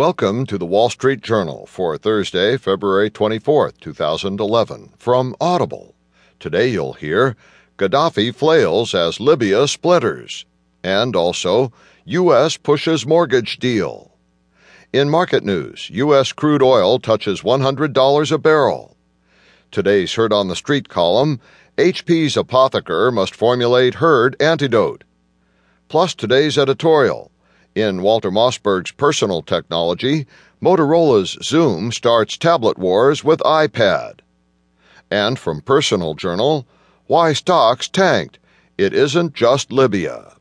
Welcome to the Wall Street Journal for Thursday, February 24, 2011, from Audible. Today you'll hear Gaddafi flails as Libya splinters, and also U.S. pushes mortgage deal. In market news, U.S. crude oil touches $100 a barrel. Today's Heard on the Street column HP's apothecary must formulate herd antidote. Plus today's editorial. In Walter Mossberg's personal technology, Motorola's Xoom starts tablet wars with iPad. And from Personal Journal, Why Stocks Tanked. It Isn't Just Libya.